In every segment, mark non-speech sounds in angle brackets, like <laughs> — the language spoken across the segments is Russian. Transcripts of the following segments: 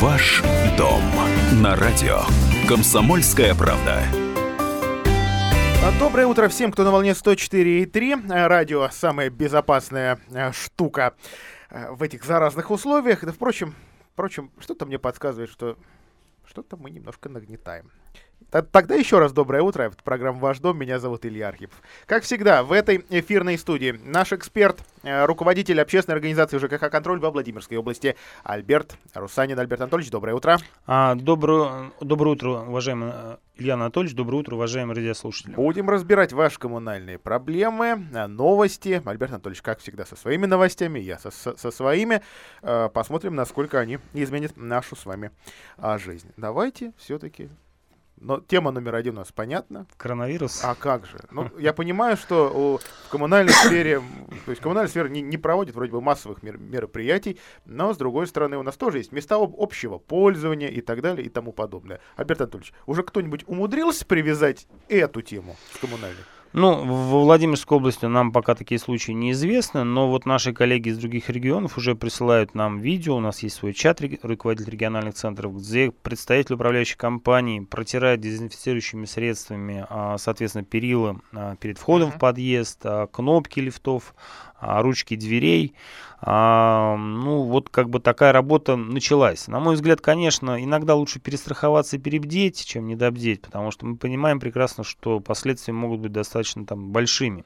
Ваш дом на радио. Комсомольская правда. А, Доброе утро всем, кто на волне 104,3. Э, Радио – самая безопасная э, штука э, в этих заразных условиях. Да, впрочем, впрочем, что-то мне подсказывает, что что-то мы немножко нагнетаем. Тогда еще раз доброе утро. Это программа «Ваш дом». Меня зовут Илья Архипов. Как всегда, в этой эфирной студии наш эксперт, э, руководитель общественной организации ЖКХ «Контроль» во Владимирской области Альберт Русанин. Альберт Анатольевич, доброе утро. А, доброе, доброе утро, уважаемый э, Илья Анатольевич, доброе утро, уважаемые радиослушатели. Будем разбирать ваши коммунальные проблемы, э, новости. Альберт Анатольевич, как всегда, со своими новостями, я со, со- своими. Посмотрим, насколько они изменят нашу с вами а, жизнь. Давайте все-таки... Но тема номер один у нас понятна. Коронавирус. А как же? Ну, я понимаю, что в коммунальной сфере, то есть коммунальная сфера не, не проводит вроде бы массовых мер- мероприятий, но с другой стороны у нас тоже есть места об- общего пользования и так далее и тому подобное. Альберт Анатольевич, уже кто-нибудь умудрился привязать эту тему с коммунальной? Ну, во Владимирской области нам пока такие случаи неизвестны, но вот наши коллеги из других регионов уже присылают нам видео, у нас есть свой чат, руководитель региональных центров, где представитель управляющей компании протирает дезинфицирующими средствами, а, соответственно, перила а, перед входом Мгм. в подъезд, а, кнопки лифтов, ручки дверей. А, ну, вот как бы такая работа началась. На мой взгляд, конечно, иногда лучше перестраховаться и перебдеть, чем недобдеть, потому что мы понимаем прекрасно, что последствия могут быть достаточно там большими.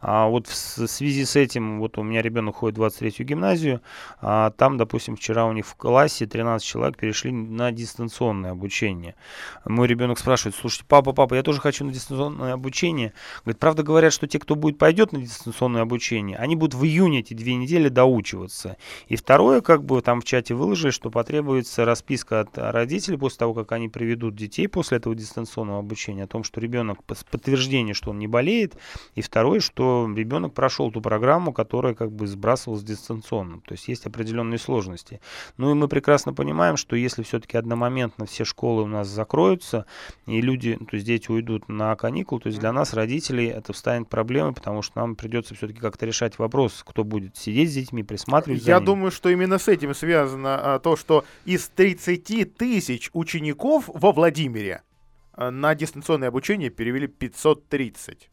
А вот в связи с этим, вот у меня ребенок ходит в 23-ю гимназию, а там, допустим, вчера у них в классе 13 человек перешли на дистанционное обучение. Мой ребенок спрашивает, слушайте, папа, папа, я тоже хочу на дистанционное обучение. Говорит, правда говорят, что те, кто будет пойдет на дистанционное обучение, они будут в июне эти две недели доучиваться. И второе, как бы там в чате выложили, что потребуется расписка от родителей после того, как они приведут детей после этого дистанционного обучения, о том, что ребенок подтверждение, что он не болеет, и второе, что ребенок прошел ту программу, которая как бы сбрасывалась дистанционно. То есть есть определенные сложности. Ну и мы прекрасно понимаем, что если все-таки одномоментно все школы у нас закроются, и люди, то есть дети уйдут на каникулы, то есть для нас, родителей, это станет проблемой, потому что нам придется все-таки как-то решать вопрос, кто будет сидеть с детьми, присматривать за Я думаю, что именно с этим связано а, то, что из 30 тысяч учеников во Владимире а, на дистанционное обучение перевели 530.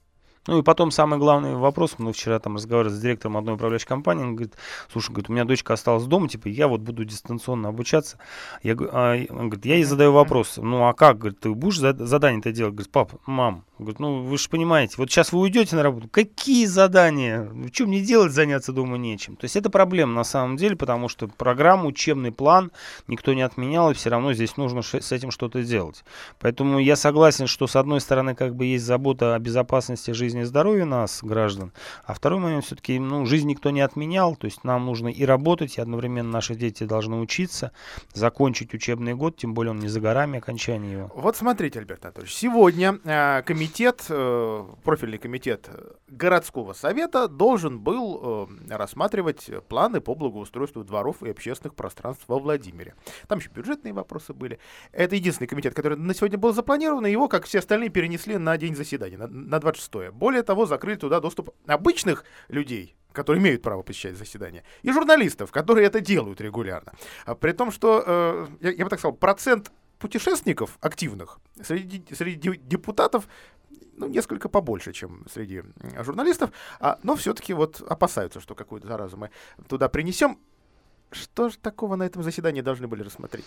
Ну и потом самый главный вопрос, мы вчера там разговаривали с директором одной управляющей компании, он говорит, слушай, говорит, у меня дочка осталась дома, типа, я вот буду дистанционно обучаться. Я, а, он говорит, я ей задаю вопрос, ну а как, говорит, ты будешь зад- задание-то делать? Говорит, пап, мам, говорит, ну вы же понимаете, вот сейчас вы уйдете на работу, какие задания? Что мне делать, заняться дома нечем? То есть это проблема на самом деле, потому что программу, учебный план никто не отменял, и все равно здесь нужно с этим что-то делать. Поэтому я согласен, что с одной стороны как бы есть забота о безопасности жизни и здоровья нас, граждан, а второй момент все-таки, ну, жизнь никто не отменял, то есть нам нужно и работать, и одновременно наши дети должны учиться, закончить учебный год, тем более он не за горами окончание его. Вот смотрите, Альберт Анатольевич, сегодня а, комитет, э, профильный комитет э, городского совета должен был э, рассматривать планы по благоустройству дворов и общественных пространств во Владимире. Там еще бюджетные вопросы были. Это единственный комитет, который на сегодня был запланирован, и его, как все остальные, перенесли на день заседания, на, на 26-е. Более того, закрыли туда доступ обычных людей, которые имеют право посещать заседания, и журналистов, которые это делают регулярно. А при том, что, э, я, я бы так сказал, процент путешественников активных среди, среди де- депутатов ну, несколько побольше, чем среди журналистов, а, но все-таки вот опасаются, что какую-то заразу мы туда принесем. Что же такого на этом заседании должны были рассмотреть?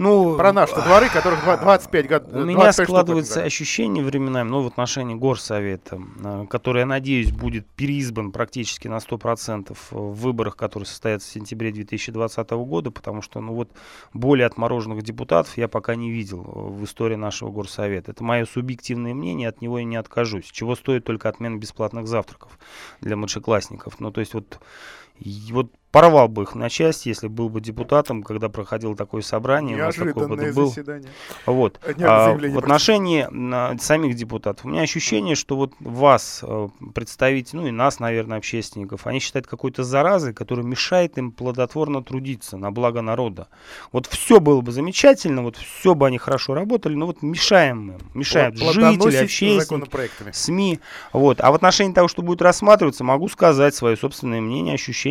Ну, Про наши дворы, которых два- 25 год. У меня 25 штук в этом складывается году. ощущение временами, ну, в отношении горсовета, э, который, я надеюсь, будет переизбран практически на 100% в выборах, которые состоятся в сентябре 2020 года, потому что, ну, вот более отмороженных депутатов я пока не видел э, в истории нашего горсовета. Это мое субъективное мнение, от него я не откажусь. Чего стоит только отмена бесплатных завтраков для младшеклассников. Ну, то есть вот, и вот порвал бы их на части, если был бы депутатом, когда проходило такое собрание. у нас Неожиданное был. заседание. Вот. Э, А, в отношении а, самих депутатов, у меня ощущение, что вот вас, э, представитель, ну и нас, наверное, общественников, они считают какой-то заразой, которая мешает им плодотворно трудиться на благо народа. Вот все было бы замечательно, вот все бы они хорошо работали, но вот мешаем мы, им, мешают Плод- жители, общественники. СМИ. Вот. А в отношении того, что будет рассматриваться, могу сказать свое собственное мнение, ощущение.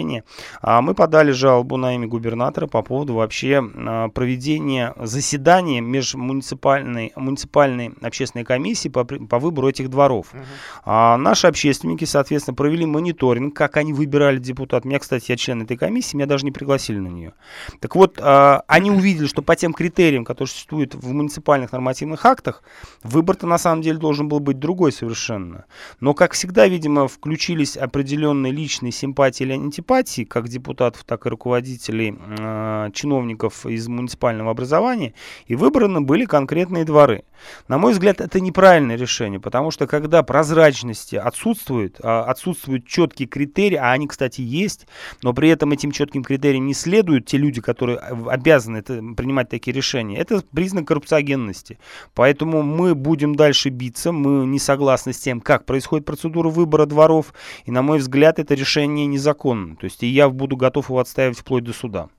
А мы подали жалобу на имя губернатора по поводу вообще а, проведения заседания межмуниципальной муниципальной общественной комиссии по, по выбору этих дворов. Угу. А, наши общественники, соответственно, провели мониторинг, как они выбирали депутат. Меня, кстати, я член этой комиссии, меня даже не пригласили на нее. Так вот, а, они увидели, что по тем критериям, которые существуют в муниципальных нормативных актах, выбор-то на самом деле должен был быть другой совершенно. Но, как всегда, видимо, включились определенные личные симпатии или антипатии, как депутатов, так и руководителей, э, чиновников из муниципального образования, и выбраны были конкретные дворы. На мой взгляд, это неправильное решение, потому что когда прозрачности отсутствует, а отсутствуют четкие критерии, а они, кстати, есть, но при этом этим четким критериям не следуют те люди, которые обязаны это, принимать такие решения, это признак коррупциогенности. Поэтому мы будем дальше биться, мы не согласны с тем, как происходит процедура выбора дворов, и, на мой взгляд, это решение незаконно. То есть и я буду готов его отстаивать вплоть до суда.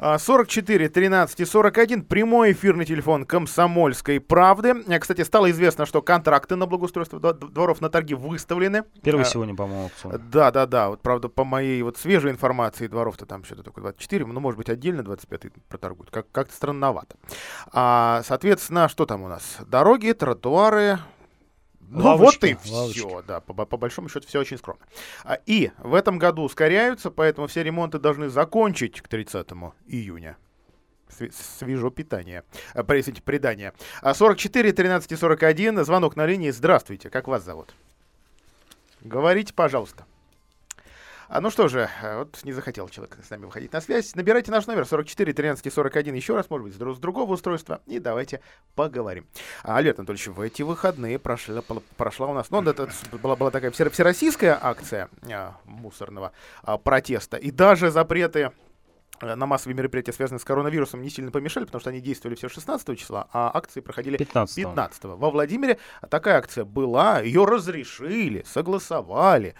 44 13 и 41. Прямой эфирный телефон Комсомольской правды. Э, кстати, стало известно, что контракты на благоустройство дворов на торги выставлены. Первый а, сегодня, по-моему. Да, да, да. Вот, правда, по моей вот свежей информации дворов-то там что-то только 24, ну, может быть, отдельно 25 проторгуют. Как- как-то странновато. А, соответственно, что там у нас? Дороги, тротуары, ну вот и лавочки. все, да, по, по большому счету все очень скромно. А, и в этом году ускоряются, поэтому все ремонты должны закончить к 30 июня. Свежо питание. А, Простите, предание. 44 13 41, звонок на линии. Здравствуйте, как вас зовут? Говорите, пожалуйста. А, ну что же, э, вот не захотел человек с нами выходить на связь. Набирайте наш номер 44 13 41 еще раз, может быть, с, друг, с другого устройства, и давайте поговорим. А, Олег Анатольевич, в эти выходные прошла, прошла у нас, ну, это, была, была такая всероссийская акция а, мусорного а, протеста, и даже запреты Э, на массовые мероприятия, связанные с коронавирусом, не сильно помешали, потому что они действовали все 16 числа, а акции проходили 15. 15. Во Владимире такая акция была, ее разрешили, согласовали.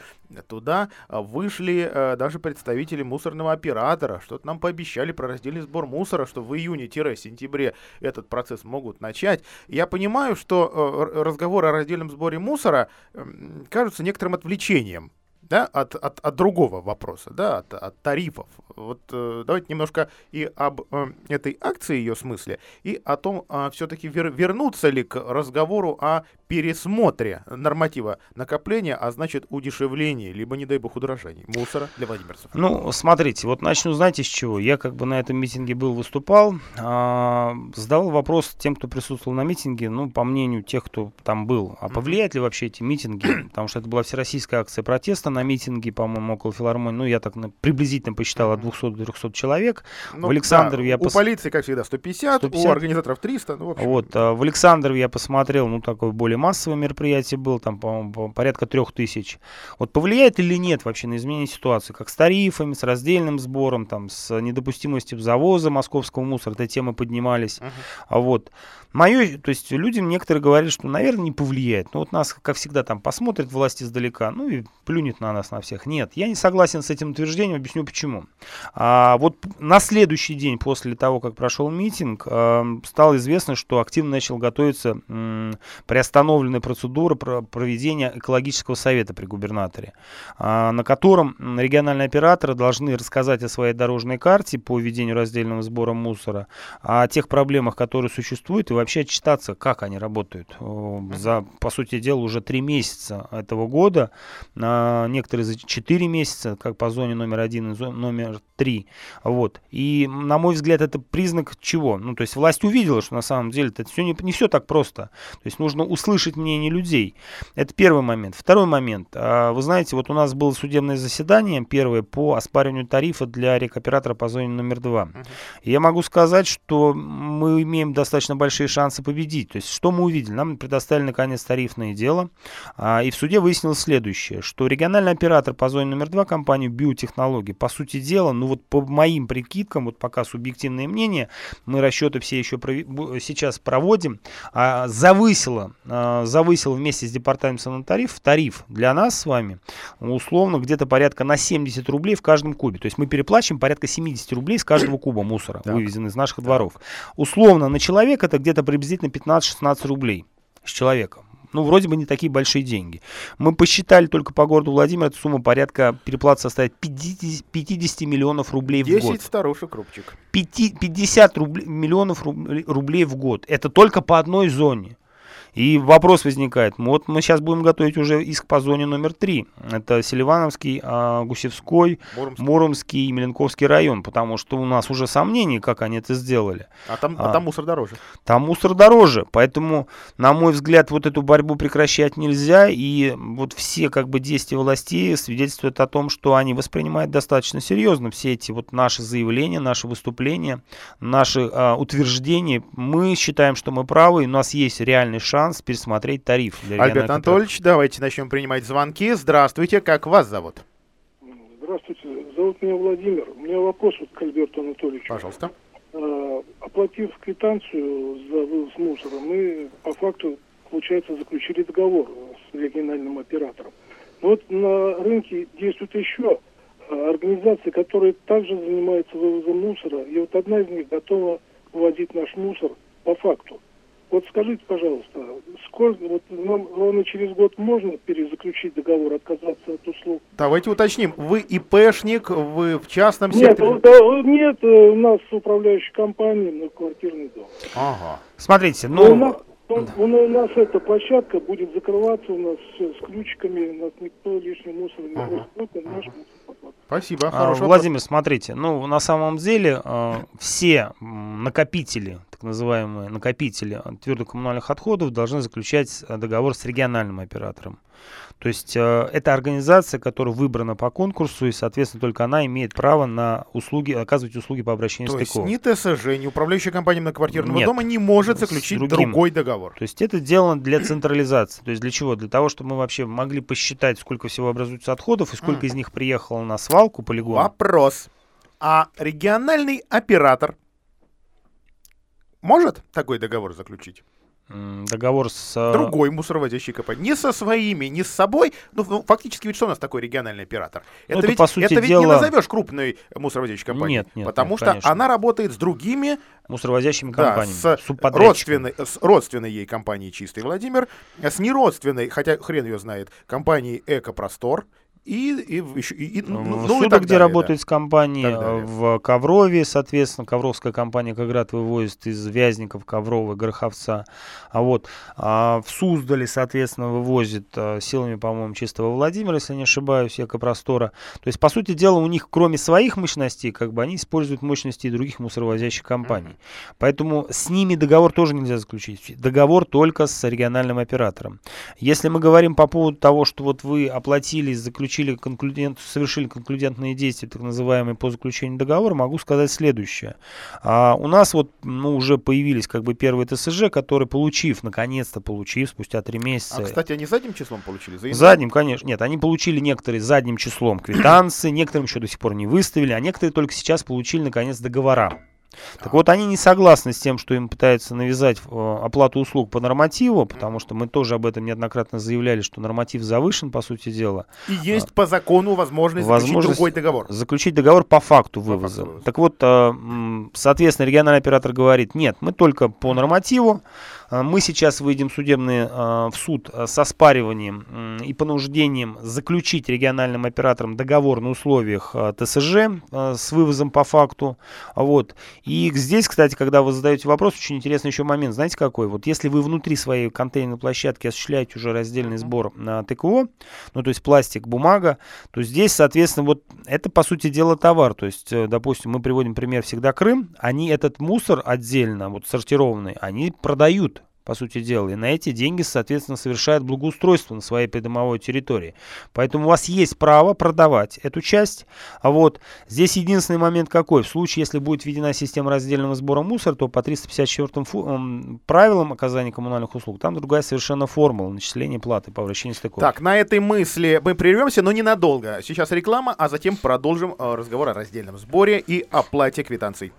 Туда э, вышли э, даже представители мусорного оператора, что-то нам пообещали про раздельный сбор мусора, что в июне-сентябре этот процесс могут начать. Я понимаю, что э, разговоры о раздельном сборе мусора э, кажутся некоторым отвлечением да, от, от, от другого вопроса, да, от, от тарифов. Вот э, давайте немножко и об э, этой акции, ее смысле, и о том, э, все-таки вер, вернуться ли к разговору о пересмотре норматива накопления, а значит удешевлении, либо, не дай бог, удорожании мусора для владимирцев. Ну, смотрите, вот начну, знаете, с чего? Я как бы на этом митинге был, выступал, э, задавал вопрос тем, кто присутствовал на митинге, ну, по мнению тех, кто там был, а повлияют ли вообще эти митинги, <clears throat> потому что это была всероссийская акция протеста на митинге, по-моему, около филармонии, ну, я так приблизительно посчитал, от 200 до 300 человек. Ну, в Александрове да, я... У пос... полиции, как всегда, 150, 150, у организаторов 300. Ну, в общем... Вот, а в Александрове я посмотрел, ну, такое более массовое мероприятие было, там, по-моему, порядка трех тысяч. Вот повлияет или нет вообще на изменение ситуации, как с тарифами, с раздельным сбором, там, с недопустимостью завоза московского мусора, эти темы поднимались. Uh-huh. А вот Мое, то есть людям некоторые говорят, что, наверное, не повлияет. Но вот нас, как всегда, там посмотрит власть издалека, ну и плюнет на нас, на всех. Нет, я не согласен с этим утверждением, объясню почему. А, вот на следующий день после того, как прошел митинг, а, стало известно, что активно начал готовиться м, приостановленная процедура про проведения экологического совета при губернаторе, а, на котором региональные операторы должны рассказать о своей дорожной карте по ведению раздельного сбора мусора, о тех проблемах, которые существуют, и вообще отчитаться, как они работают. За, по сути дела, уже три месяца этого года, а, некоторые за четыре месяца, как по зоне номер один и номер три. Вот. И, на мой взгляд, это признак чего? Ну, то есть власть увидела, что на самом деле это все не, не все так просто. То есть нужно услышать мнение людей. Это первый момент. Второй момент. А, вы знаете, вот у нас было судебное заседание, первое, по оспариванию тарифа для рекоператора по зоне номер два. Я могу сказать, что мы имеем достаточно большие шансы победить. То есть, что мы увидели? Нам предоставили, наконец, тарифное дело. А, и в суде выяснилось следующее, что региональный оператор по зоне номер два, компании биотехнологии, по сути дела, ну вот по моим прикидкам, вот пока субъективное мнение, мы расчеты все еще сейчас проводим, а, завысила, а, завысила вместе с департаментом тариф, тариф для нас с вами условно где-то порядка на 70 рублей в каждом кубе. То есть мы переплачиваем порядка 70 рублей с каждого куба мусора, так. вывезенный из наших дворов. Условно на человека это где-то приблизительно 15-16 рублей с человека ну, вроде бы не такие большие деньги. Мы посчитали только по городу Владимир, эта сумма порядка переплаты составит 50, 50 миллионов рублей в год. 10 старушек, Рубчик. 50 рублей, миллионов рублей в год. Это только по одной зоне. И вопрос возникает, вот мы сейчас будем готовить уже иск по зоне номер три. Это Селивановский, а, Гусевской, Муромский. Муромский и Меленковский район, потому что у нас уже сомнений, как они это сделали. А там, а, а там мусор дороже. Там мусор дороже, поэтому, на мой взгляд, вот эту борьбу прекращать нельзя, и вот все как бы действия властей свидетельствуют о том, что они воспринимают достаточно серьезно все эти вот наши заявления, наши выступления, наши а, утверждения. Мы считаем, что мы правы, и у нас есть реальный шанс шанс пересмотреть тариф. Для Альберт Анатольевич, давайте начнем принимать звонки. Здравствуйте, как вас зовут? Здравствуйте, зовут меня Владимир. У меня вопрос вот к Альберту Анатольевичу. Пожалуйста. А, оплатив квитанцию за вывоз мусора, мы по факту, получается, заключили договор с региональным оператором. Но вот на рынке действуют еще а, организации, которые также занимаются вывозом мусора, и вот одна из них готова вывозить наш мусор по факту. Вот скажите, пожалуйста, сколько, вот нам ровно через год можно перезаключить договор, отказаться от услуг? Давайте уточним. Вы ИПшник, вы в частном нет, секторе? Да, нет, у нас управляющая компания, но квартирный дом. Ага. Смотрите, ну... у нас, у нас эта площадка будет закрываться, у нас все с ключиками, у нас никто лишний мусор не ага. будет, наш мусор Спасибо. А, Владимир, вопрос. смотрите, ну на самом деле э, все накопители так называемые накопители твердокоммунальных отходов должны заключать э, договор с региональным оператором. То есть э, это организация, которая выбрана по конкурсу, и, соответственно, только она имеет право на услуги, оказывать услуги по обращению То с ТКО. То есть ни ТСЖ, ни управляющая компания многоквартирного Нет, дома не может заключить другой договор. То есть это сделано для централизации. То есть для чего? Для того, чтобы мы вообще могли посчитать, сколько всего образуется отходов и сколько mm. из них приехало на свалку, полигон. Вопрос. А региональный оператор может такой договор заключить? договор с... Э, Другой мусоровозящей компанией. Не со своими, не с собой. Ну, ну, фактически ведь что у нас такой региональный оператор? Ну, это, это ведь, по сути это ведь дела... не назовешь крупной мусоровозящей компанией. Нет, нет. Потому нет, что конечно. она работает с другими... Мусоровозящими компаниями. Да, с родственной, с родственной ей компанией «Чистый Владимир», с неродственной, хотя хрен ее знает, компанией «Экопростор», и, и, и, и ну, ну, судах, где далее, работает да. с компанией, в Коврове, соответственно, Ковровская компания Коград вывозит из Вязников, Коврова, Гороховца. А вот а в Суздале, соответственно, вывозит а, силами, по-моему, Чистого Владимира, если не ошибаюсь, Экопростора. То есть, по сути дела, у них, кроме своих мощностей, как бы они используют мощности и других мусоровозящих компаний. Mm-hmm. Поэтому с ними договор тоже нельзя заключить. Договор только с региональным оператором. Если мы говорим по поводу того, что вот вы оплатили заключение заключили конклюдент, совершили конклюдентные действия, так называемые, по заключению договора, могу сказать следующее. А, у нас вот ну, уже появились как бы первые ТСЖ, которые, получив, наконец-то получив, спустя три месяца... А, кстати, они задним числом получили? За задним, конечно. Нет, они получили некоторые задним числом квитанции, некоторым еще до сих пор не выставили, а некоторые только сейчас получили, наконец, договора. Так вот, они не согласны с тем, что им пытаются навязать э, оплату услуг по нормативу, потому что мы тоже об этом неоднократно заявляли, что норматив завышен, по сути дела. И есть а, по закону возможность, возможность заключить другой договор. Заключить договор по факту вывоза. По факту. Так вот, э, соответственно, региональный оператор говорит, нет, мы только по нормативу, мы сейчас выйдем судебный, а, в суд а, со спариванием и понуждением заключить региональным оператором договор на условиях ТСЖ с вывозом по факту. Вот. И здесь, кстати, когда вы задаете вопрос, очень интересный еще момент. Знаете какой? Вот если вы внутри своей контейнерной площадки осуществляете уже раздельный сбор на ТКО, ну то есть пластик, бумага, то здесь, соответственно, вот это по сути дела товар. То есть, э, допустим, мы приводим пример всегда Крым, они этот мусор отдельно, вот сортированный, они продают по сути дела. И на эти деньги, соответственно, совершает благоустройство на своей придомовой территории. Поэтому у вас есть право продавать эту часть. А вот здесь единственный момент какой. В случае, если будет введена система раздельного сбора мусора, то по 354 фу- эм, правилам оказания коммунальных услуг там другая совершенно формула начисления платы по обращению с такой. Так, на этой мысли мы прервемся, но ненадолго. Сейчас реклама, а затем продолжим э, разговор о раздельном сборе и оплате квитанций.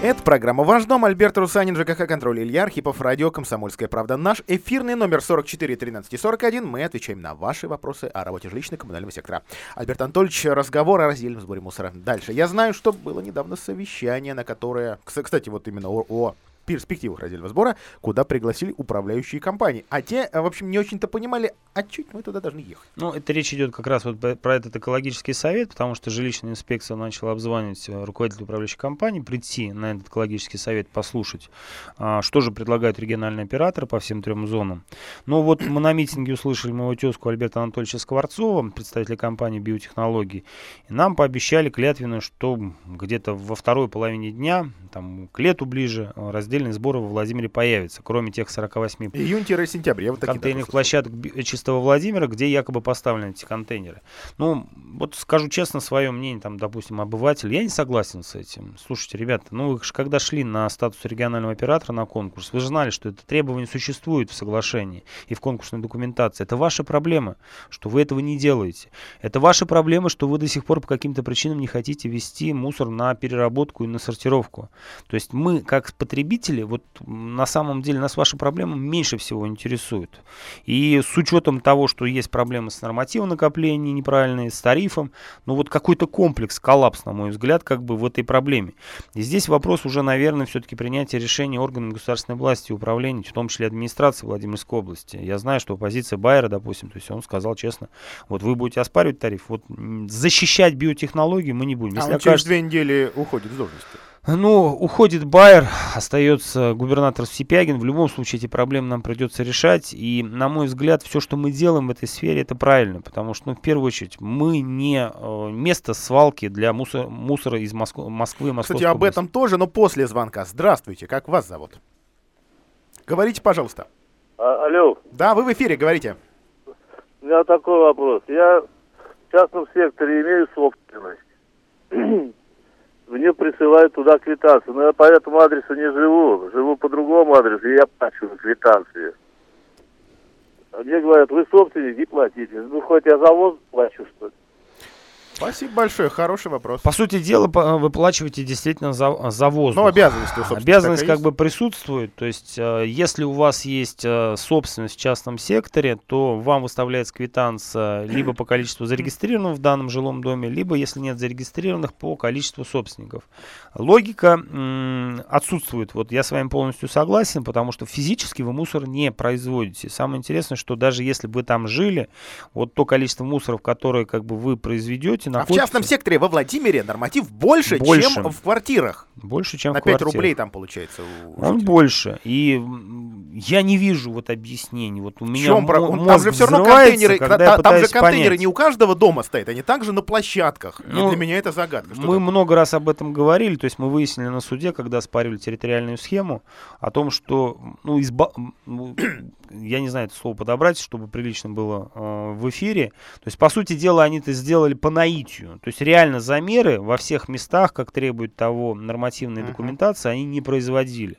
Это программа «Ваш дом». Альберт Русанин, ЖКХ «Контроль», Илья Архипов, радио «Комсомольская правда». Наш эфирный номер 44 13 41. Мы отвечаем на ваши вопросы о работе жилищно-коммунального сектора. Альберт Анатольевич, разговор о раздельном сборе мусора. Дальше. Я знаю, что было недавно совещание, на которое... Кстати, вот именно о, о перспективах раздельного сбора, куда пригласили управляющие компании. А те, в общем, не очень-то понимали, а чуть мы туда должны ехать. Ну, это речь идет как раз вот про этот экологический совет, потому что жилищная инспекция начала обзванивать руководителей управляющей компании, прийти на этот экологический совет, послушать, что же предлагают региональные операторы по всем трем зонам. Но вот мы на митинге услышали моего тезку Альберта Анатольевича Скворцова, представителя компании биотехнологий, и нам пообещали клятвенно, что где-то во второй половине дня, там к лету ближе, раздельные сборы во Владимире появятся, кроме тех 48 Июнь-сентябрь, я вот контейнерных площадок чистого Владимира, где якобы поставлены эти контейнеры. Ну, вот скажу честно свое мнение, там, допустим, обыватель, я не согласен с этим. Слушайте, ребята, ну вы же когда шли на статус регионального оператора на конкурс, вы же знали, что это требование существует в соглашении и в конкурсной документации. Это ваша проблема, что вы этого не делаете. Это ваша проблема, что вы до сих пор по каким-то причинам не хотите вести мусор на переработку и на сортировку. То есть мы, как потребители, вот на самом деле нас ваша проблема меньше всего интересует. И с учетом того, что есть проблемы с нормативом накопления неправильные, с тарифом, ну вот какой-то комплекс, коллапс, на мой взгляд, как бы в этой проблеме. И здесь вопрос уже, наверное, все-таки принятия решения органами государственной власти и управления, в том числе администрации Владимирской области. Я знаю, что позиция Байера, допустим, то есть он сказал честно, вот вы будете оспаривать тариф, вот защищать биотехнологии мы не будем. Если а он окажется... через две недели уходит с должности. Ну, уходит Байер, остается губернатор Сипягин. В любом случае эти проблемы нам придется решать. И, на мой взгляд, все, что мы делаем в этой сфере, это правильно. Потому что, ну, в первую очередь, мы не э, место свалки для мусор, мусора из Моск... Москвы и Москвы. Кстати, об области. этом тоже, но после звонка. Здравствуйте, как вас зовут? Говорите, пожалуйста. А, алло. Да, вы в эфире, говорите. У меня такой вопрос. Я в частном секторе имею собственность мне присылают туда квитанцию. Но я по этому адресу не живу. Живу по другому адресу, и я плачу квитанции. А мне говорят, вы собственник, не платите. Ну, хоть я завоз плачу, что ли. Спасибо большое, хороший вопрос. По сути дела, выплачиваете действительно за, за воздух. Ну, обязанность, Обязанность как есть. бы присутствует. То есть, э, если у вас есть собственность в частном секторе, то вам выставляется квитанция либо по количеству зарегистрированных в данном жилом доме, либо, если нет зарегистрированных, по количеству собственников. Логика м- отсутствует. Вот я с вами полностью согласен, потому что физически вы мусор не производите. Самое интересное, что даже если бы вы там жили, вот то количество мусоров, которое как бы вы произведете, находите... А в частном секторе во Владимире норматив больше, больше. чем в квартирах. Больше, чем На в 5 рублей там получается. Он больше. И я не вижу вот объяснений. Вот у меня чем про... Там же все равно контейнеры, та, там же контейнеры понять. не у каждого дома стоят, они также на площадках. Ну, и для меня это загадка. Что мы там? много раз об этом говорили, то есть мы выяснили на суде, когда спаривали территориальную схему, о том, что ну, изба... Ну, <coughs> я не знаю это слово подобрать, чтобы прилично было э, в эфире. То есть, по сути дела, они это сделали по наитию. То есть, реально замеры во всех местах, как требует того нормативной uh-huh. документации, они не производили.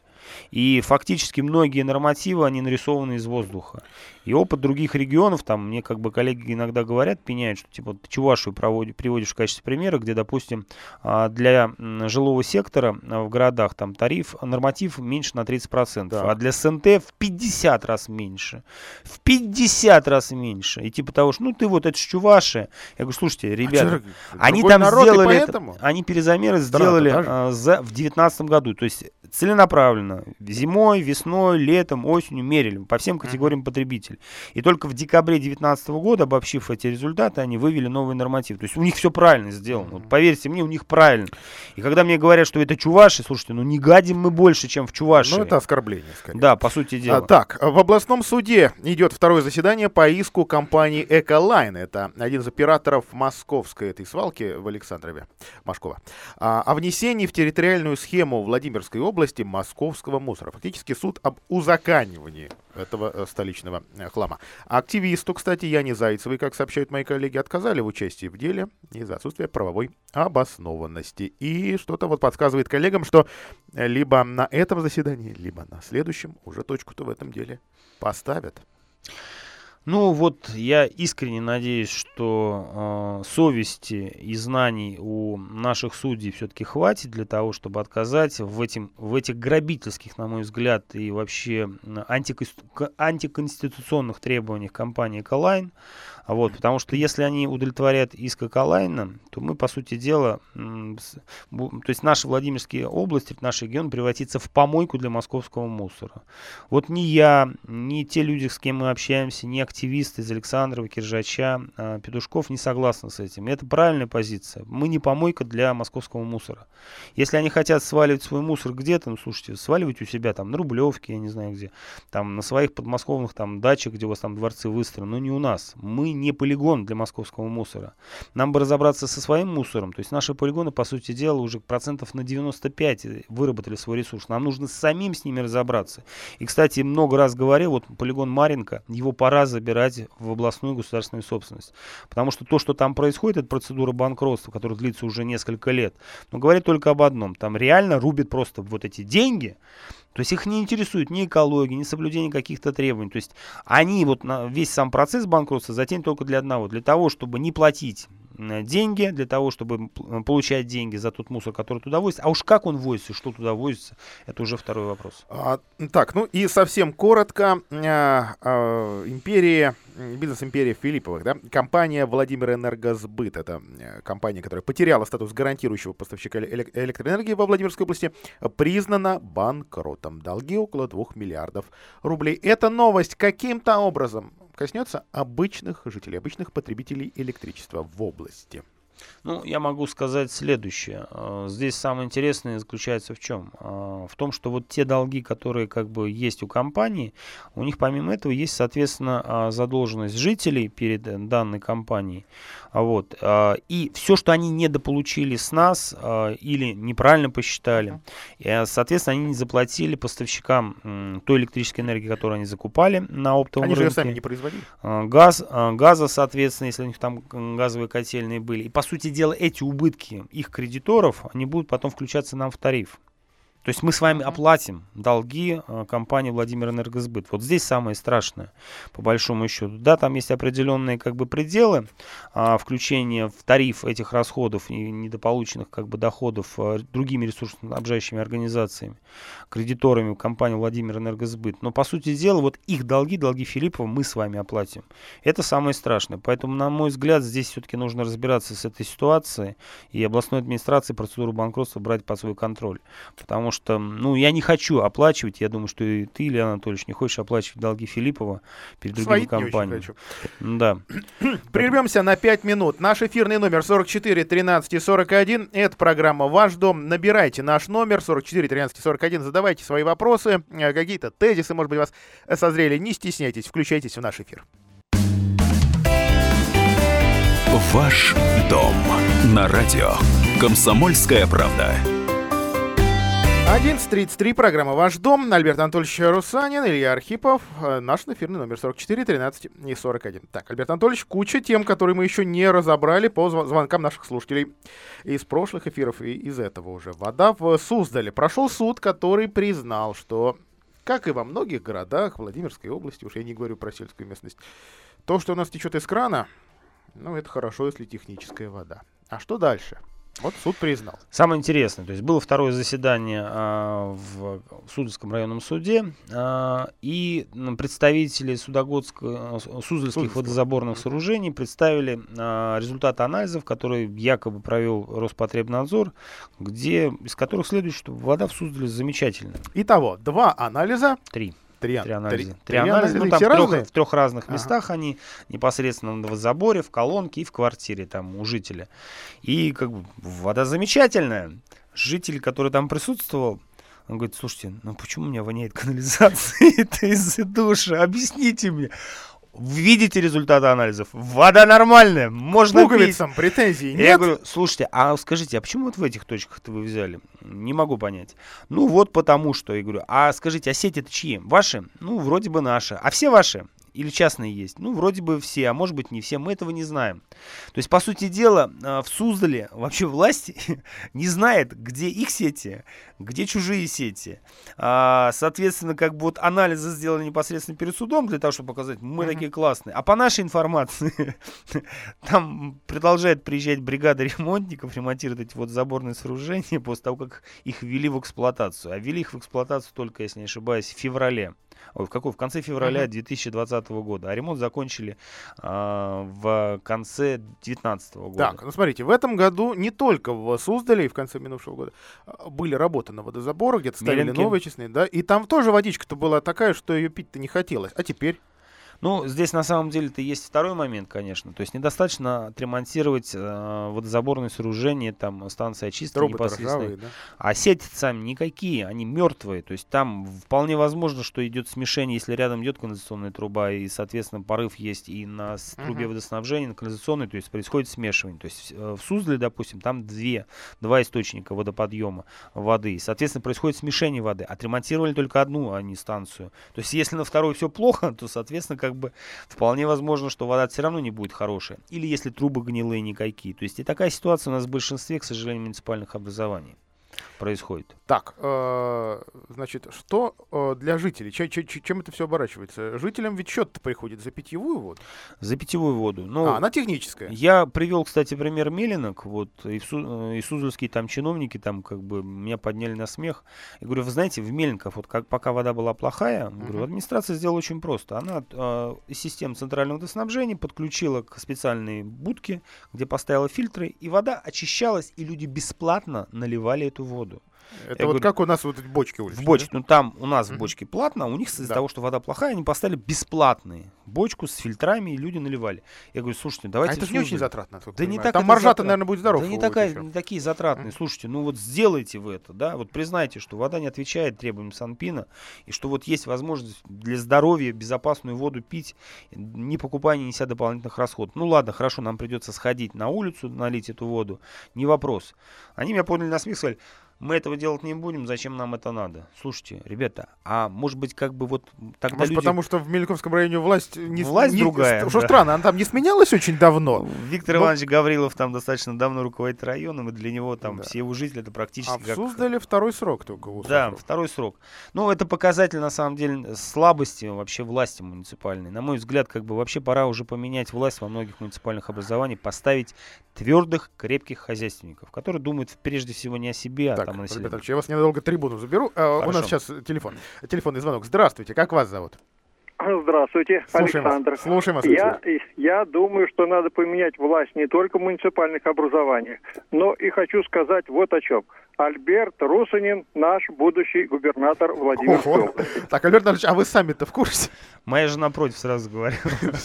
И фактически многие нормативы, они нарисованы из воздуха. И опыт других регионов, там, мне как бы коллеги иногда говорят, пеняют, что типа ты Чувашию проводишь, приводишь в качестве примера, где, допустим, а, для жилого сектора а, в городах там тариф, норматив меньше на 30%, да. а для СНТ в 50 раз меньше. В 50 раз меньше. И типа того, что ну ты вот это Чувашия. Я говорю, слушайте, ребята, а они там сделали, это, они перезамеры сделали а, за, в 19 году. То есть целенаправленно. Зимой, весной, летом, осенью мерили по всем категориям потребителей. И только в декабре 2019 года, обобщив эти результаты, они вывели новый норматив. То есть у них все правильно сделано. Вот поверьте мне, у них правильно. И когда мне говорят, что это Чуваши, слушайте, ну не гадим мы больше, чем в Чуваши. Ну это оскорбление, скорее. Да, по сути дела. А, так, в областном суде идет второе заседание по иску компании Эколайн. Это один из операторов московской этой свалки в Александрове, Машкова. А, о внесении в территориальную схему Владимирской области московского мусора. Фактически суд об узаканивании этого э, столичного э, хлама. Активисту, кстати, Яне Зайцевой, как сообщают мои коллеги, отказали в участии в деле из-за отсутствия правовой обоснованности. И что-то вот подсказывает коллегам, что либо на этом заседании, либо на следующем уже точку-то в этом деле поставят. Ну вот я искренне надеюсь, что э, совести и знаний у наших судей все-таки хватит для того, чтобы отказать в, этим, в этих грабительских, на мой взгляд, и вообще антиконституционных требованиях компании Эколайн Вот, потому что если они удовлетворят иск Эколайна, то мы, по сути дела, то есть наши Владимирские области, наш регион превратится в помойку для московского мусора. Вот ни я, ни те люди, с кем мы общаемся, ни активисты из Александрова, Киржача, а, Петушков не согласны с этим. Это правильная позиция. Мы не помойка для московского мусора. Если они хотят сваливать свой мусор где-то, ну, слушайте, сваливать у себя там на Рублевке, я не знаю где, там на своих подмосковных там дачах, где у вас там дворцы выстроены, но не у нас. Мы не полигон для московского мусора. Нам бы разобраться со своим мусором. То есть наши полигоны, по сути дела, уже процентов на 95 выработали свой ресурс. Нам нужно самим с ними разобраться. И, кстати, много раз говорил, вот полигон Маринка, его пора забирать в областную государственную собственность. Потому что то, что там происходит, это процедура банкротства, которая длится уже несколько лет. Но говорит только об одном. Там реально рубит просто вот эти деньги, то есть их не интересует ни экология, ни соблюдение каких-то требований. То есть они вот на весь сам процесс банкротства затеян только для одного, для того, чтобы не платить деньги, для того, чтобы получать деньги за тот мусор, который туда возится. А уж как он возится, что туда возится, это уже второй вопрос. А, так, ну и совсем коротко. А, а, империя бизнес-империя Филипповых, да, компания Владимир Энергосбыт, это э, компания, которая потеряла статус гарантирующего поставщика электроэнергии во Владимирской области, признана банкротом. Долги около 2 миллиардов рублей. Эта новость каким-то образом коснется обычных жителей, обычных потребителей электричества в области. Ну, я могу сказать следующее. А, здесь самое интересное заключается в чем? А, в том, что вот те долги, которые как бы есть у компании, у них помимо этого есть, соответственно, а, задолженность жителей перед э, данной компанией. Вот. И все, что они недополучили с нас или неправильно посчитали, соответственно, они не заплатили поставщикам той электрической энергии, которую они закупали на оптовом они рынке. Они же сами не производили. Газ, газа, соответственно, если у них там газовые котельные были. И, по сути дела, эти убытки их кредиторов, они будут потом включаться нам в тариф. То есть мы с вами оплатим долги э, компании Владимир Энергосбыт. Вот здесь самое страшное, по большому счету. Да, там есть определенные как бы пределы а, включения в тариф этих расходов и недополученных как бы доходов а, другими ресурсоснабжающими организациями, кредиторами компании Владимир Энергосбыт. Но по сути дела, вот их долги, долги Филиппова мы с вами оплатим. Это самое страшное. Поэтому, на мой взгляд, здесь все-таки нужно разбираться с этой ситуацией и областной администрации процедуру банкротства брать под свой контроль. Потому потому что, ну, я не хочу оплачивать, я думаю, что и ты, Илья Анатольевич, не хочешь оплачивать долги Филиппова перед другими компаниями. Да. <clears throat> Прервемся на 5 минут. Наш эфирный номер 44 13 и 41. Это программа «Ваш дом». Набирайте наш номер 44 13 и 41. Задавайте свои вопросы, э, какие-то тезисы, может быть, вас созрели. Не стесняйтесь, включайтесь в наш эфир. Ваш дом на радио. Комсомольская правда. 11.33, программа «Ваш дом». Альберт Анатольевич Русанин, Илья Архипов. Э, наш эфирный номер 44, 13 и 41. Так, Альберт Анатольевич, куча тем, которые мы еще не разобрали по звонкам наших слушателей из прошлых эфиров и из этого уже. Вода в Суздале. Прошел суд, который признал, что, как и во многих городах Владимирской области, уж я не говорю про сельскую местность, то, что у нас течет из крана, ну, это хорошо, если техническая вода. А что дальше? Вот суд признал. Самое интересное, то есть было второе заседание а, в Суздальском районном суде, а, и представители Суздальских водозаборных сооружений представили а, результаты анализов, которые якобы провел Роспотребнадзор, где, из которых следует, что вода в Суздале замечательная. Итого, два анализа. Три. Три, три анализа. Три, три анализа. Ну, там в трех, в трех разных ага. местах они, непосредственно в заборе, в колонке и в квартире там у жителя. И как бы вода замечательная. Житель, который там присутствовал, он говорит, слушайте, ну почему у меня воняет канализация <laughs> из душа? Объясните мне видите результаты анализов, вода нормальная, можно Пуговицам пить. претензий нет? Я говорю, слушайте, а скажите, а почему вот в этих точках-то вы взяли? Не могу понять. Ну вот потому что, я говорю, а скажите, а сети это чьи? Ваши? Ну, вроде бы наши. А все ваши? Или частные есть? Ну, вроде бы все, а может быть не все, мы этого не знаем. То есть, по сути дела, а, в Суздале <laughs> вообще власть <laughs> не знает, где их сети, где чужие сети. А, соответственно, как бы вот анализы сделаны непосредственно перед судом для того, чтобы показать, мы такие классные. А по нашей информации, <laughs> там продолжает приезжать бригада ремонтников, ремонтировать эти вот заборные сооружения после того, как их ввели в эксплуатацию. А ввели их в эксплуатацию только, если не ошибаюсь, в феврале. Ой, в какой, в конце февраля 2020 года, а ремонт закончили а, в конце 2019 года. Так, ну смотрите, в этом году не только в Суздале и в конце минувшего года а, были работы на водозаборах, где-то ставили Меленки. новые честные, да, и там тоже водичка-то была такая, что ее пить-то не хотелось. А теперь? Ну, здесь на самом деле-то есть второй момент, конечно. То есть недостаточно отремонтировать э, водозаборные сооружения, там, станции очистки Трубы-то непосредственно. ржавые, да? А сети сами никакие, они мертвые. То есть там вполне возможно, что идет смешение, если рядом идет канализационная труба, и, соответственно, порыв есть и на трубе Мгм. водоснабжения, на канализационной, то есть происходит смешивание. То есть э, в Суздале, допустим, там две, два источника водоподъема воды, и, соответственно, происходит смешение воды. Отремонтировали только одну, а не станцию. То есть если на второй все плохо, то, соответственно, как бы вполне возможно, что вода все равно не будет хорошая. Или если трубы гнилые никакие. То есть и такая ситуация у нас в большинстве, к сожалению, муниципальных образований происходит. Так, э, значит, что э, для жителей? Че- че- че- чем это все оборачивается? Жителям ведь счет приходит за питьевую воду, За питьевую воду. Ну, а она техническая. Я привел, кстати, пример Меленок, вот, и, Су- э, и там чиновники там как бы меня подняли на смех. Я говорю, вы знаете, в Меленках, вот как пока вода была плохая, говорю, Мгм. администрация сделала очень просто. Она э, из системы центрального водоснабжения подключила к специальной будке, где поставила фильтры, и вода очищалась, и люди бесплатно наливали эту воду. Это я вот говорю, как у нас вот эти бочки уличные. В бочке, ну там у нас в бочке платно, а у них из-за Да. того, что вода плохая, они поставили бесплатные бочку с фильтрами, и люди наливали. Я говорю, слушайте? А давайте это в же не очень Суздаль». затратно. Да я не понимаю. так Там это маржа-то, затратно. наверное, будет здоров. Да не, такая, а. не такие затратные. Слушайте, ну вот сделайте вы это, да, вот признайте, что вода не отвечает требованиям Санпина, и что вот есть возможность для здоровья безопасную воду пить, не покупая, не неся дополнительных расходов. Ну ладно, хорошо, нам придется сходить на улицу, налить эту воду, не вопрос. Они меня поняли на смех, сказали, мы этого делать не будем, зачем нам это надо? Слушайте, ребята, а может быть как бы вот тогда Может, люди... потому что в Мельниковском районе власть не... Власть не- другая, Что да. странно, она там не сменялась очень давно. Виктор Ну- Иванович Гаврилов там достаточно давно руководит районом, и для него там Да. все его жители это практически А как... Суздале второй срок только. Да, Сахарова. второй срок. Ну, это показатель, на самом деле, слабости вообще власти муниципальной. На мой взгляд, как бы вообще пора уже поменять власть во многих муниципальных образованиях, поставить твердых, крепких хозяйственников, которые думают прежде всего не о себе, а Так, там. Петрович, я вас ненадолго трибуну заберу. А, у нас сейчас телефон. Телефонный звонок. Здравствуйте, как вас зовут? Здравствуйте, Слушаем Александр. вас. Слушаем вас, Я, я думаю, что надо поменять власть не только в муниципальных образованиях, но и хочу сказать вот о чем. Альберт Русанин, наш будущий губернатор Владимирской области. Так, Альберт Иванович, а вы сами-то в курсе? Моя жена против, сразу говорю.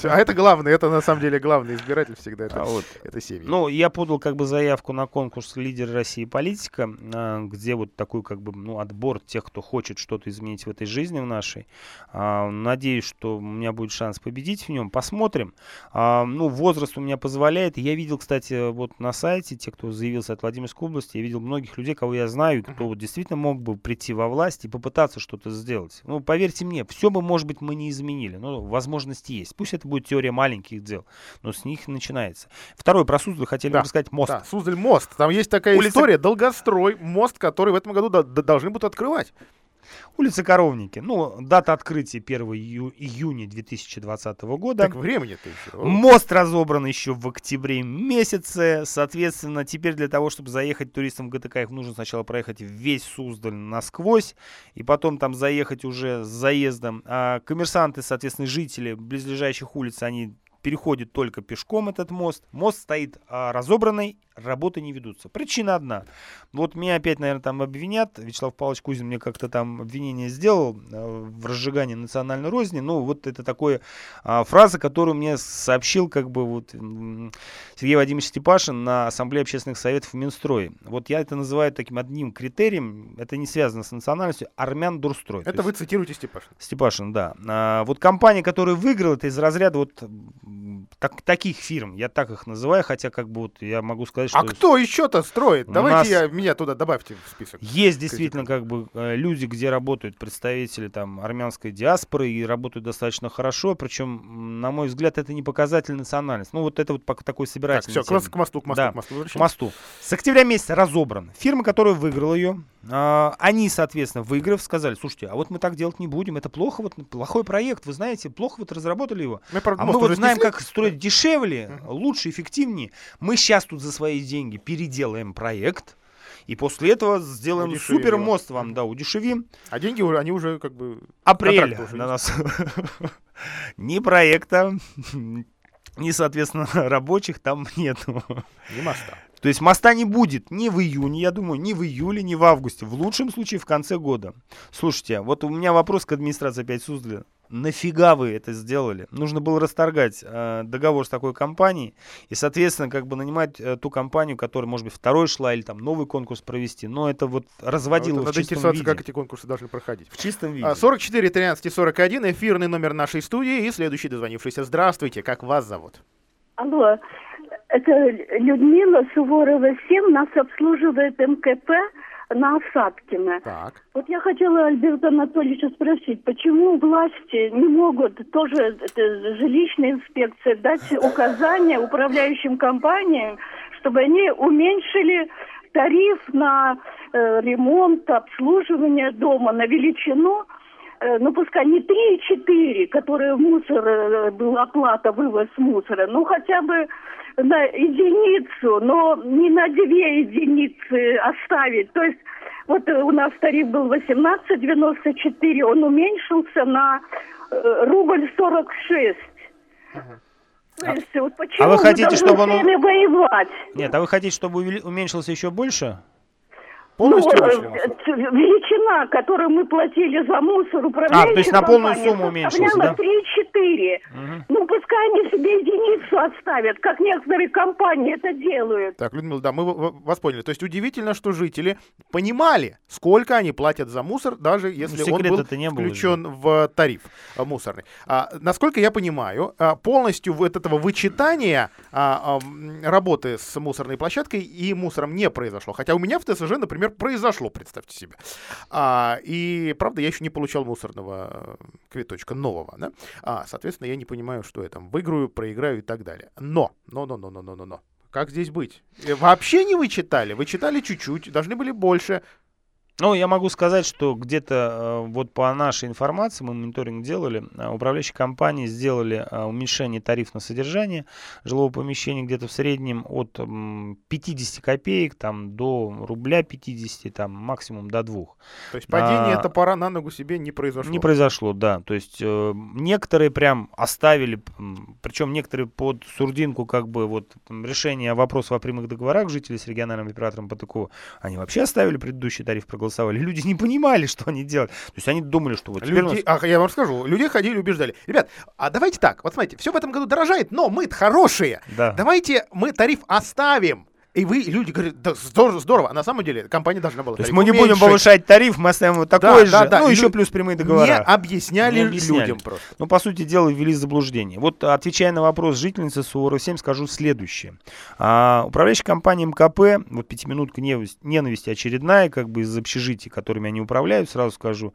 А это главное, это на самом деле главный избиратель всегда. Это, А вот. это семьи. Ну, я подал как бы заявку на конкурс «Лидер России политика», а, где вот такой как бы ну, отбор тех, кто хочет что-то изменить в этой жизни в нашей. А, Надеюсь, что у меня будет шанс победить в нем. Посмотрим. А, Ну, возраст у меня позволяет. Я видел, кстати, вот на сайте, те, кто заявился от Владимирской области, я видел многих людей, кого я знаю, кто вот действительно мог бы прийти во власть и попытаться что-то сделать. Ну, поверьте мне, все бы, может быть, мы не изменили. Но возможности есть. Пусть это будет теория маленьких дел, но с них начинается. Второй про Суздаль хотели Да, бы рассказать мост. Да, Суздаль мост. Там есть такая Улица- история, долгострой, мост, который в этом году до- до- должны будут открывать. Улица Коровники. Ну, дата открытия 1 ию- июня 2020 года. Так времени-то еще. Мост разобран еще в октябре месяце. Соответственно, теперь для того, чтобы заехать туристам в ГТК, их нужно сначала проехать весь Суздаль насквозь, и потом там заехать уже с заездом. А коммерсанты, соответственно, жители близлежащих улиц, они переходят только пешком этот мост. Мост стоит а, разобранный, работы не ведутся. Причина одна. Вот меня опять, наверное, там обвинят. Вячеслав Павлович Кузин мне как-то там обвинение сделал э, в разжигании национальной розни. Ну, вот это такое а, фраза, которую мне сообщил как бы вот Сергей Вадимович Степашин на Ассамблее общественных советов в Минстрое. Вот я это называю таким одним критерием, это не связано с национальностью, армян Дурстрой. То Это вы есть- цитируете Степашина. Степашин, да. А, вот компания, которая выиграла, это из разряда вот так- таких фирм, я так их называю, хотя как бы вот я могу сказать, что... А кто еще-то строит? Давайте нас- я, меня туда добавьте в список. Есть действительно как бы э, люди, где работают представители там армянской диаспоры и работают достаточно хорошо, причем, на мой взгляд, это не показатель национальности. Ну вот это вот такой Так, собирательный все, к, термин. мосту, к мосту, к мосту, Да. к мосту К мосту. С октября месяца разобран. Фирма, которая выиграла ее, а, они, соответственно, выиграв, сказали, слушайте, а вот мы так делать не будем, это плохо, вот плохой проект, вы знаете, плохо вот разработали его. Мы, правда, А мы вот знаем, снесли. как строить дешевле, лучше, эффективнее. Мы сейчас тут за свои деньги переделаем проект, И после этого сделаем Удешевим супер мост вам, да, удешевим. А деньги уже, они уже как бы... Апрель на нас. <laughs> Ни проекта, ни, соответственно, <laughs> рабочих там нету. Не моста. То есть моста не будет ни в июне, я думаю, ни в июле, ни в августе. В лучшем случае в конце года. Слушайте, вот у меня вопрос к администрации опять Суздали. Нафига вы это сделали? Нужно было расторгать э, договор с такой компанией и, соответственно, как бы нанимать э, ту компанию, которая, может быть, второй шла или там новый конкурс провести. Но это вот разводило Вот в чистом интересоваться, виде. как эти конкурсы должны проходить. В чистом виде. А, 44 13 41, эфирный номер нашей студии и следующий дозвонившийся. Здравствуйте, как вас зовут? Алло, это Людмила Суворова 7, нас обслуживает МКП на Осадкина. Так. Вот я хотела Альберта Анатольевича спросить, почему власти не могут, тоже это, жилищная инспекция, дать <laughs> указания управляющим компаниям, чтобы они уменьшили тариф на э, ремонт, обслуживание дома на величину, э, ну пускай не 3 и 4, которые мусор, э, была оплата, вывоз мусора, ну хотя бы на единицу, но не на две единицы оставить. То есть вот э, у нас тариф был 18,94, он уменьшился на э, рубль 46. То есть, вот почему а вы хотите, чтобы он- воевать? Нет, а вы хотите, чтобы уменьшился еще больше? Полностью Ну, э, величина, которую мы платили за мусор, управляющая А, то есть на полную сумму составляла да? 3,4. Мгм. Ну, пускай они себе единицу отставят, как некоторые компании это делают. Так, Людмила, да, мы вас поняли. То есть удивительно, что жители понимали, сколько они платят за мусор, даже если он был не было же. включен в тариф а, мусорный. А, насколько я понимаю, а, полностью вот этого вычитания а, ам, работы с мусорной площадкой и мусором не произошло. Хотя у меня в ТСЖ, например, произошло, представьте себе. А, и, правда, я еще не получал мусорного э, квиточка нового, да? А, соответственно, я не понимаю, что я там выиграю, проиграю и так далее. Но, но, но, но, но, но, но, но. Как здесь быть? Э, Вообще не вычитали. Вычитали чуть-чуть, должны были больше. Ну, я могу сказать, что где-то э, вот по нашей информации, мы мониторинг делали, э, управляющие компании сделали э, уменьшение тариф на содержание жилого помещения где-то в среднем от м, 50 копеек там, до рубля 50, там, максимум до двух. То есть падение А, топора на ногу себе не произошло. Не произошло, да. То есть некоторые прям оставили, причем некоторые под сурдинку как бы вот решение вопроса о прямых договорах жителей с региональным оператором ПТКО, они вообще оставили предыдущий тариф, проголосовали. Люди не понимали, что они делают. То есть они думали, что вот у нас- Люди, ах, я вам скажу, людей ходили, убеждали. Ребят, а давайте так, вот смотрите, все в этом году дорожает, но мы-то хорошие. Да. Давайте мы тариф оставим. И вы, люди, говорят, да здорово, здорово. А на самом деле компания должна была То есть мы не будем повышать тариф, мы оставим вот такой же, да, да. ну еще Лю- плюс прямые Не договора. объясняли, Не объясняли. людям просто. Ну, по сути дела, ввели заблуждение. Вот, отвечая на вопрос жительницы Суворова-7, скажу следующее. А, управляющая компания МКП, вот пятиминутка невис- ненависти очередная, как бы из общежитий, которыми они управляют, сразу скажу,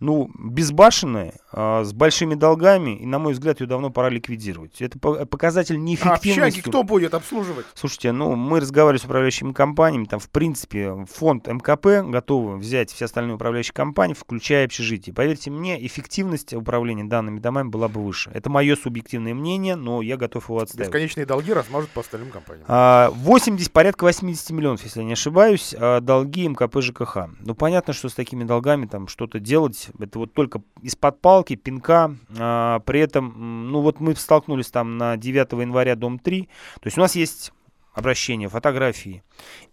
ну, безбашенная, а, с большими долгами, и, на мой взгляд, ее давно пора ликвидировать. Это по- показатель А неэффективности. общаги кто будет обслуживать? Слушайте, ну, мы разговаривали с управляющими компаниями, там, в принципе, фонд МКП готовы взять все остальные управляющие компании, включая общежитие. Поверьте мне, эффективность управления данными домами была бы выше. Это мое субъективное мнение, но я готов его отставить. Бесконечные долги размажут по остальным компаниям. А, 80, порядка 80 миллионов, если я не ошибаюсь, а, долги МКП ЖКХ. Ну, понятно, что с такими долгами там что-то делать, это вот только из-под палки, пинка. А, при этом, ну вот мы столкнулись там на 9 января, дом 3. То есть у нас есть обращения, фотографии.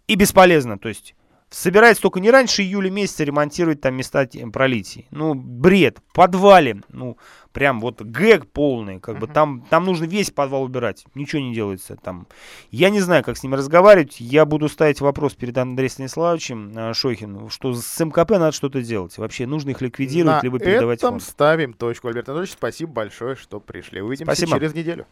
И бесполезно, то есть собирается только не раньше июля месяца ремонтировать там места пролитий. Ну, бред. В подвале, ну, прям вот гэг полный, как бы там, там нужно весь подвал убирать. Ничего не делается там. Я не знаю, как с ними разговаривать. Я буду ставить вопрос перед Андреем Станиславовичем э, Шохиным, что с МКП надо что-то делать. Вообще, нужно их ликвидировать, На либо передавать этом фонд. ставим точку. Альберт Анатольевич, спасибо большое, что пришли. Увидимся Спасибо. через неделю.